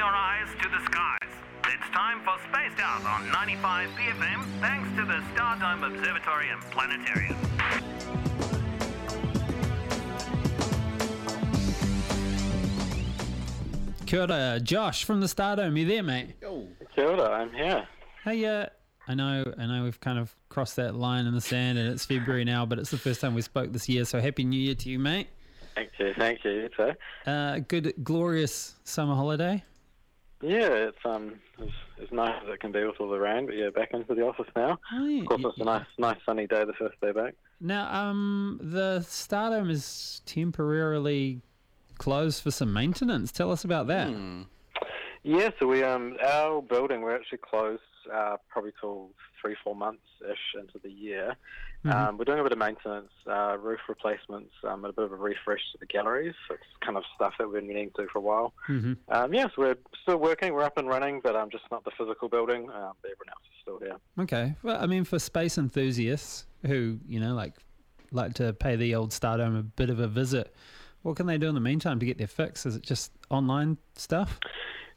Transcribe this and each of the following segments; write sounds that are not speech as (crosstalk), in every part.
your eyes to the skies. It's time for Spaced Out on 95 BFM, thanks to the Stardome Observatory and Planetarium. Kia ora, Josh from the Stardome. You there, mate? Kia ora, I'm here. Hey, uh, I know, I know, we've kind of crossed that line in the sand, and it's February now, but it's the first time we spoke this year. So happy New Year to you, mate. Thank you, thank you. It's Uh, good, glorious summer holiday. Yeah, it's um, it's, it's nice as it can be with all the rain, but yeah, back into the office now. Oh, yeah, Of course, yeah, it's a nice, nice sunny day the first day back. Now, um, the Stardome is temporarily closed for some maintenance. Tell us about that. Yeah, so we um, our building we're actually closed uh, probably till three, four months ish into the year. Um, we're doing a bit of maintenance, uh, roof replacements, um, and a bit of a refresh to the galleries. So it's kind of stuff that we've been meaning to do for a while. Mhm. Um, yes, we're still working. We're up and running, but um, just not the physical building. Um, everyone else is still here. Okay. Well, I mean, for space enthusiasts who, you know, like like to pay the old Stardome a bit of a visit, what can they do in the meantime to get their fix? Is it just online stuff?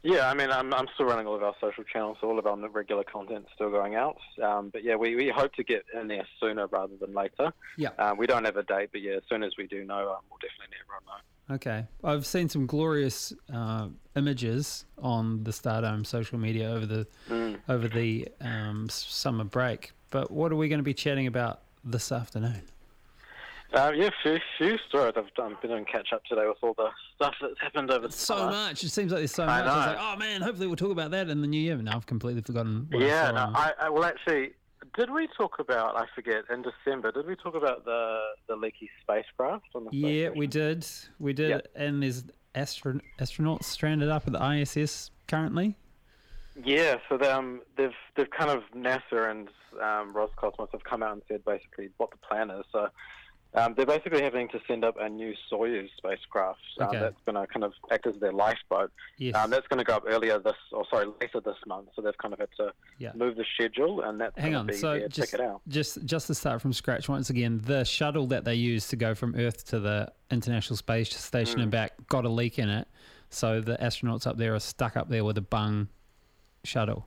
Yeah, I mean, I'm, I'm still running all of our social channels, so all of our regular content's still going out. Um, but yeah, we, we hope to get in there sooner rather than later. Yeah. Um, we don't have a date, but yeah, as soon as we do know, um, we'll definitely let everyone know. Okay. I've seen some glorious uh, images on the Stardome social media over the Mm. over the um, summer break. But what are we going to be chatting about this afternoon? Uh, yeah, few, few stories. I've um, been doing catch up today with all the stuff that's happened over the So summer. much. It seems like there's so I much. Know. like, oh man, hopefully we'll talk about that in the new year. But Now I've completely forgotten. Yeah, I no, I, I well actually, did we talk about? I forget. In December, did we talk about the the leaky spacecraft on the? Yeah, station? we did. We did. Yep. And there's astro- astronauts stranded up at the ISS currently. Yeah, so they, um, they've they've kind of NASA and um, Roscosmos have come out and said basically what the plan is. So um, they're basically having to send up a new Soyuz spacecraft um, Okay. that's going to kind of act as their lifeboat. Yes. Um, that's going to go up earlier this, or sorry, later this month. So they've kind of had to Yeah. move the schedule, and that's Hang on. to be So just, just just to start from scratch once again, the shuttle that they used to go from Earth to the International Space Station Mm. and back got a leak in it. So the astronauts up there are stuck up there with a bung shuttle.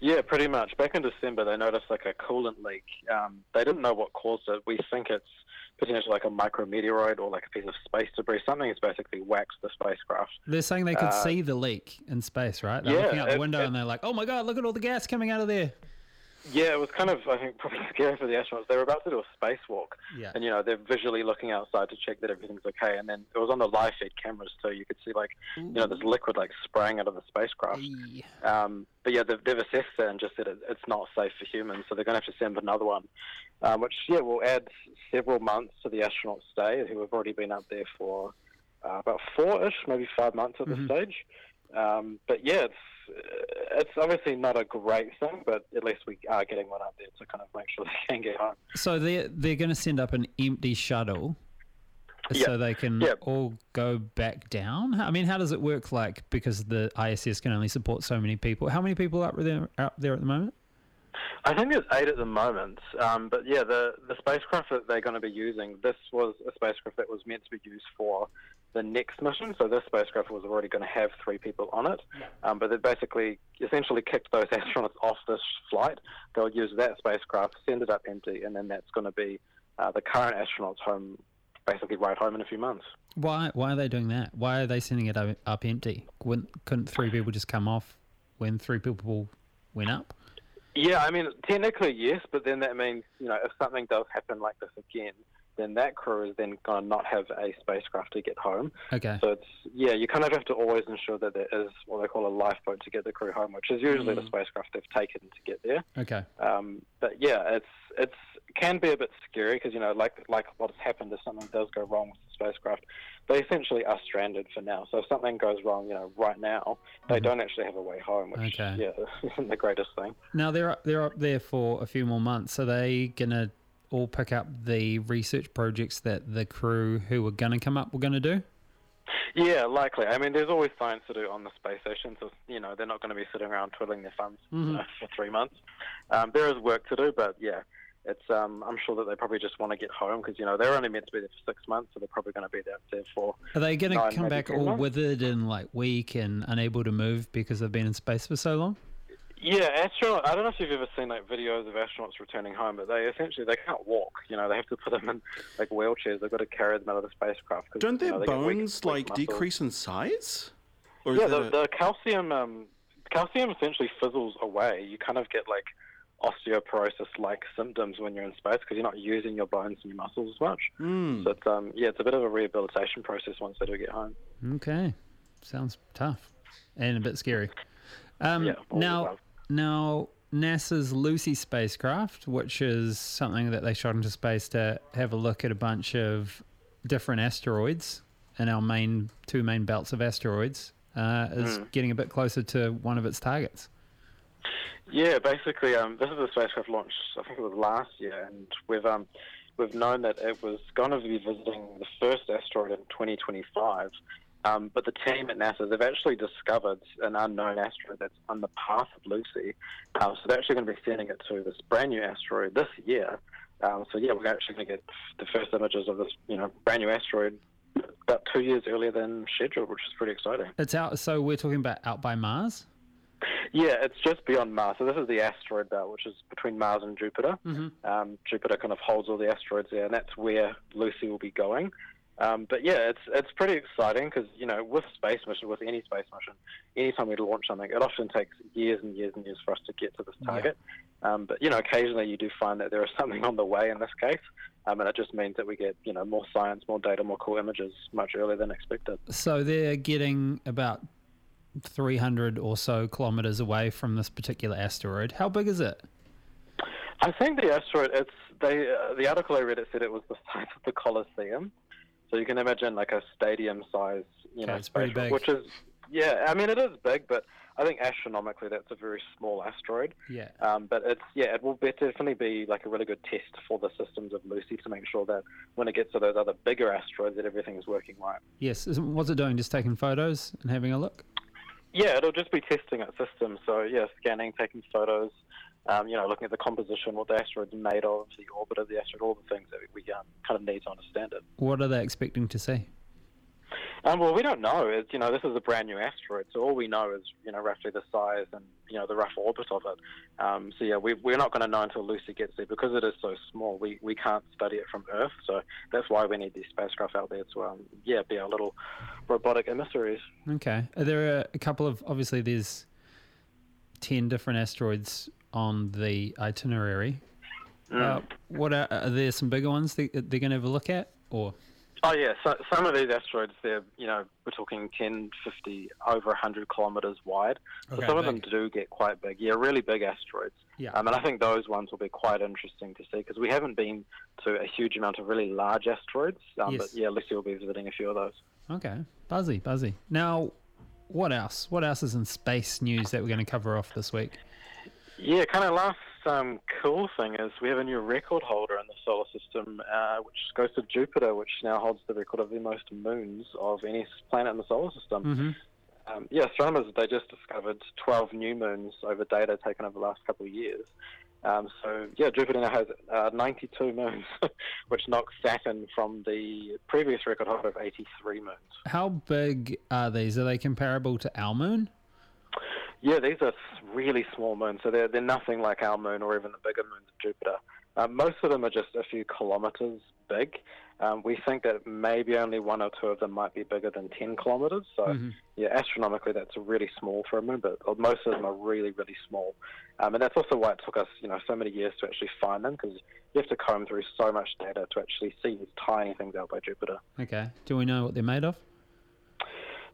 Yeah, pretty much. Back in December, they noticed like a coolant leak. Um, they didn't know what caused it. We think it's potentially like a micrometeoroid or like a piece of space debris. Something has basically waxed the spacecraft. They're saying they could Uh, see the leak in space, right? They're yeah, looking out the it- window it- and they're like, "Oh my god, look at all the gas coming out of there." Yeah, it was kind of, I think, probably (laughs) scary for the astronauts. They were about to do a spacewalk, Yeah. and you know they're visually looking outside to check that everything's okay. And then it was on the live feed cameras too. You could see like, you know, this liquid like spraying out of the spacecraft. Um, but yeah, they've, they've assessed it and just said it, it's not safe for humans, so they're going to have to send another one, um, which yeah will add several months to the astronauts' stay, who have already been up there for uh, about four-ish, maybe five months at this Mhm. stage. Um, but yeah, it's it's obviously not a great thing, but at least we are getting one up there to kind of make sure (laughs) they can get home. So they're they're going to send up an empty shuttle, so they can Yeah. all go back down. I mean, how does it work? Like because the ISS can only support so many people. How many people are up there up there at the moment? I think there's eight at the moment, um, but yeah, the the spacecraft that they're going to be using, this was a spacecraft that was meant to be used for the next mission. So this spacecraft was already going to have three people on it, um, but they basically essentially kicked those (laughs) astronauts off this flight. They'll use that spacecraft, send it up empty, and then that's going to be uh, the current astronauts home, basically right home in a few months. Why why are they doing that? Why are they sending it up, up empty? Wouldn't, couldn't three people just come off when three people went up? Yeah, I mean, technically yes, but then that means you know if something does happen like this again, then that crew is then going to not have a spacecraft to get home. Okay. So it's yeah, you kind of have to always ensure that there is what they call a lifeboat to get the crew home, which is usually the Mm. spacecraft they've taken to get there. Okay. Um, but yeah, it's it's can be a bit scary because you know like like what's happened if something does go wrong with the spacecraft, they essentially are stranded for now. So if something goes wrong, you know, right now they Mhm. don't actually have a way home, which Okay. yeah (laughs) isn't the greatest thing. Now they're up, they're up there for a few more months. Are they gonna all pick up the research projects that the crew who were gonna come up were gonna do? Yeah, likely. I mean, there's always science to do on the space station, so you know they're not going to be sitting around twiddling their thumbs you Mhm. know, for three months. Um, there is work to do, but yeah, it's um, I'm sure that they probably just want to get home because you know they're only meant to be there for six months, so they're probably going to be there, there for. Are they going to come back all months. withered and like weak and unable to move because they've been in space for so long? Yeah, astronaut. I don't know if you've ever seen like videos of astronauts returning home, but they essentially they can't walk. You know, they have to put them in like wheelchairs. They've got to carry them out of the spacecraft. 'cause, Don't you their know, they weak- bones weak like muscles. decrease in size? Or Yeah, the, a- the calcium um, calcium essentially fizzles away. You kind of get like osteoporosis-like symptoms when you're in space because you're not using your bones and your muscles as much. Hmm. So it's um, yeah, it's a bit of a rehabilitation process once they do get home. Okay, sounds tough and a bit scary. Um, Yeah, now, above. Now NASA's Lucy spacecraft, which is something that they shot into space to have a look at a bunch of different asteroids in our main two main belts of asteroids, uh, is Hmm. getting a bit closer to one of its targets. Yeah, basically, um, this is a spacecraft launched. I think it was last year, and we've um, we've known that it was going to be visiting the first asteroid in 2025. Um, but the team at NASA they've actually discovered an unknown asteroid that's on the path of Lucy. Um, so they're actually going to be sending it to this brand new asteroid this year. Um, so yeah, we're actually going to get the first images of this, you know, brand new asteroid about two years earlier than scheduled, which is pretty exciting. It's out. So we're talking about out by Mars. Yeah, it's just beyond Mars. So this is the asteroid belt, which is between Mars and Jupiter. Mhm. Um, Jupiter kind of holds all the asteroids there, and that's where Lucy will be going. Um, but yeah, it's it's pretty exciting because you know with space mission, with any space mission, anytime we launch something, it often takes years and years and years for us to get to this Yeah. target. Um, but you know, occasionally you do find that there is (laughs) something on the way. In this case, um, and it just means that we get you know more science, more data, more cool images much earlier than expected. So they're getting about 300 or so kilometers away from this particular asteroid. How big is it? I think the asteroid. It's they. Uh, the article I read it said it was the size of the Colosseum, so you can imagine like a stadium size. You know, space- big. Which is yeah. I mean, it is big, but I think astronomically that's a very small asteroid. Yeah. Um, but it's yeah, it will be, definitely be like a really good test for the systems of Lucy to make sure that when it gets to those other bigger asteroids, that everything is working right. Yes. What's it doing? Just taking photos and having a look? Yeah, it'll just be testing its system. So yeah, scanning, taking photos, um, you know, looking at the composition, what the asteroid's made of, the orbit of the asteroid, all the things that we um, kind of need to understand it. What are they expecting to see? Um, well, we don't know. It's, you know, this is a brand new asteroid, so all we know is you know roughly the size and you know the rough orbit of it. Um, so yeah, we, we're not going to know until Lucy gets there because it is so small. We we can't study it from Earth, so that's why we need these spacecraft out there to um, yeah be our little robotic emissaries. Okay. Are there a, a couple of obviously there's ten different asteroids on the itinerary. Uh, what are, are there some bigger ones they, they're going to have a look at, or Oh yeah, so, some of these asteroids, they're you know we're talking 10, 50, over 100 kilometers wide. So Okay, some of them do get quite big. Yeah, really big asteroids. Yeah. Um, and I think those ones will be quite interesting to see because we haven't been to a huge amount of really large asteroids. Um, Yes. But yeah, Lucy will be visiting a few of those. okay, buzzy, buzzy. Now, what else? What else is in space news that we're going to cover off this week? Yeah, kind of last um, cool thing is we have a new record holder in the solar system, uh, which goes to Jupiter, which now holds the record of the most moons of any planet in the solar system. Mm-hmm. Um, yeah, astronomers they just discovered 12 new moons over data taken over the last couple of years. Um, so yeah, Jupiter now has uh, 92 moons, (laughs) which knocks Saturn from the previous record holder of 83 moons. How big are these? Are they comparable to our moon? Yeah, these are really small moons, so they're they're nothing like our moon or even the bigger moons of Jupiter. Um, most of them are just a few kilometers big. Um, we think that maybe only one or two of them might be bigger than 10 kilometers. So, Mhm. yeah, astronomically, that's really small for a moon, but most of them are really, really small. Um, and that's also why it took us, you know, so many years to actually find them, because you have to comb through so much data to actually see these tiny things out by Jupiter. Okay. Do we know what they're made of?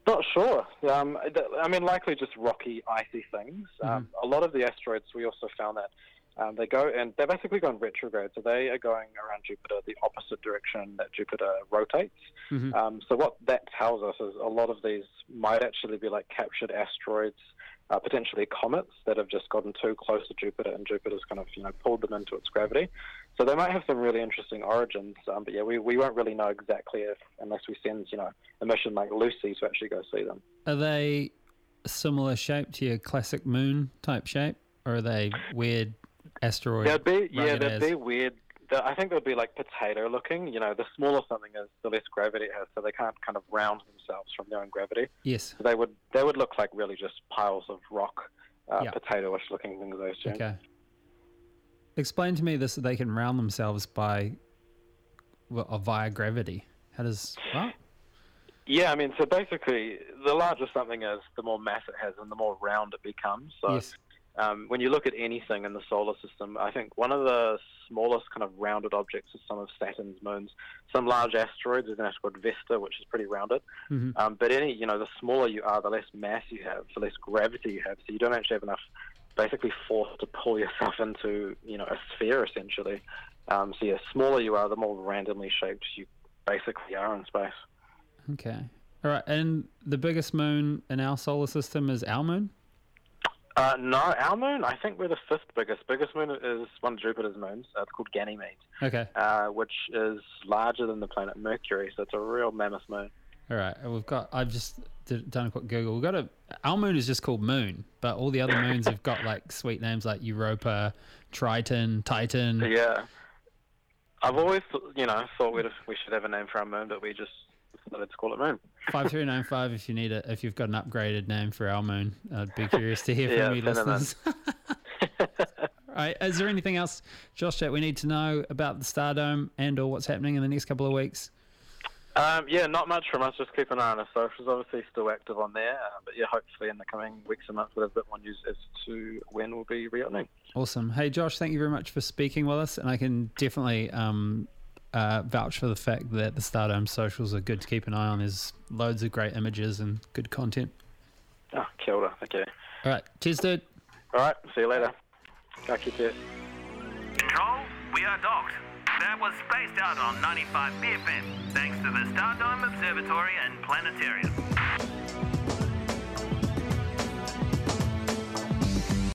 Not sure. Um, I mean, likely just rocky, icy things. Um, a lot of the asteroids, we also found that um, they go and they basically go in retrograde. So they are going around Jupiter the opposite direction that Jupiter rotates. Mhm. Um, so what that tells us is a lot of these might actually be like captured asteroids, uh, potentially comets that have just gotten too close to Jupiter, and Jupiter's kind of you know pulled them into its gravity. So they might have some really interesting origins. Um, but yeah, we, we won't really know exactly if unless we send you know a mission like Lucy to actually go see them. Are they similar shape to your classic moon type shape, or are they weird asteroid. That'd be yeah, that'd as. be weird. The- I think they'd be like potato looking. You know, the smaller something is, the less gravity it has, so they can't kind of round themselves from their own gravity. Yes. So they would they would look like really just piles of rock, uh, Yeah. potato-ish looking things. Those two. Okay. Explain to me this: they can round themselves by well, via gravity. How does what? Yeah, I mean, so basically, the larger something is, the more mass it has, and the more round it becomes. So yes. Um, when you look at anything in the solar system, I think one of the smallest kind of rounded objects is some of Saturn's moons. Some large asteroids, there's an asteroid Vesta, which is pretty rounded. hmm Um, but any, you know, the smaller you are, the less mass you have, the less gravity you have. So you don't actually have enough, basically, force to pull (laughs) yourself into, you know, a sphere essentially. Um, so yeah, smaller you are, the more randomly shaped you basically are in space. Okay. All right. And the biggest moon in our solar system is our moon. Uh, no, our moon, I think we're the fifth biggest. Biggest moon is one of Jupiter's moons. Uh, it's called Ganymede, Okay. uh, which is larger than the planet Mercury. So it's a real mammoth moon. All right. We've got. I've just did, done a quick Google. We've got a. Our moon is just called Moon, but all the other moons have got like sweet names like Europa, Triton, Titan. Yeah. I've always, you know, thought we'd we should have a name for our moon, but we just decided to call it Moon. Five three nine five. If you need it, if you've got an upgraded name for our moon, I'd be curious to hear (laughs) Yeah, from you, send it in. listeners. (laughs) All right. Is there anything else, Josh, that we need to know about the Stardome and/or what's happening in the next couple of weeks? Um, yeah, not much from us. Just keep an eye on our socials. Obviously, still active on there. Uh, but yeah, hopefully in the coming weeks and months, we'll have a bit more news as to when we'll be reopening. Awesome. Hey, Josh, thank you very much for speaking with us, and I can definitely um, uh, vouch for the fact that the Stardome socials are good to keep an eye on. There's loads of great images and good content. Oh, kia ora. Thank you. All right. Cheers, dude. All right, see you later. Ka kite. Control, we are docked. That was spaced out on 95 BFM, thanks to the Stardome Observatory and Planetarium.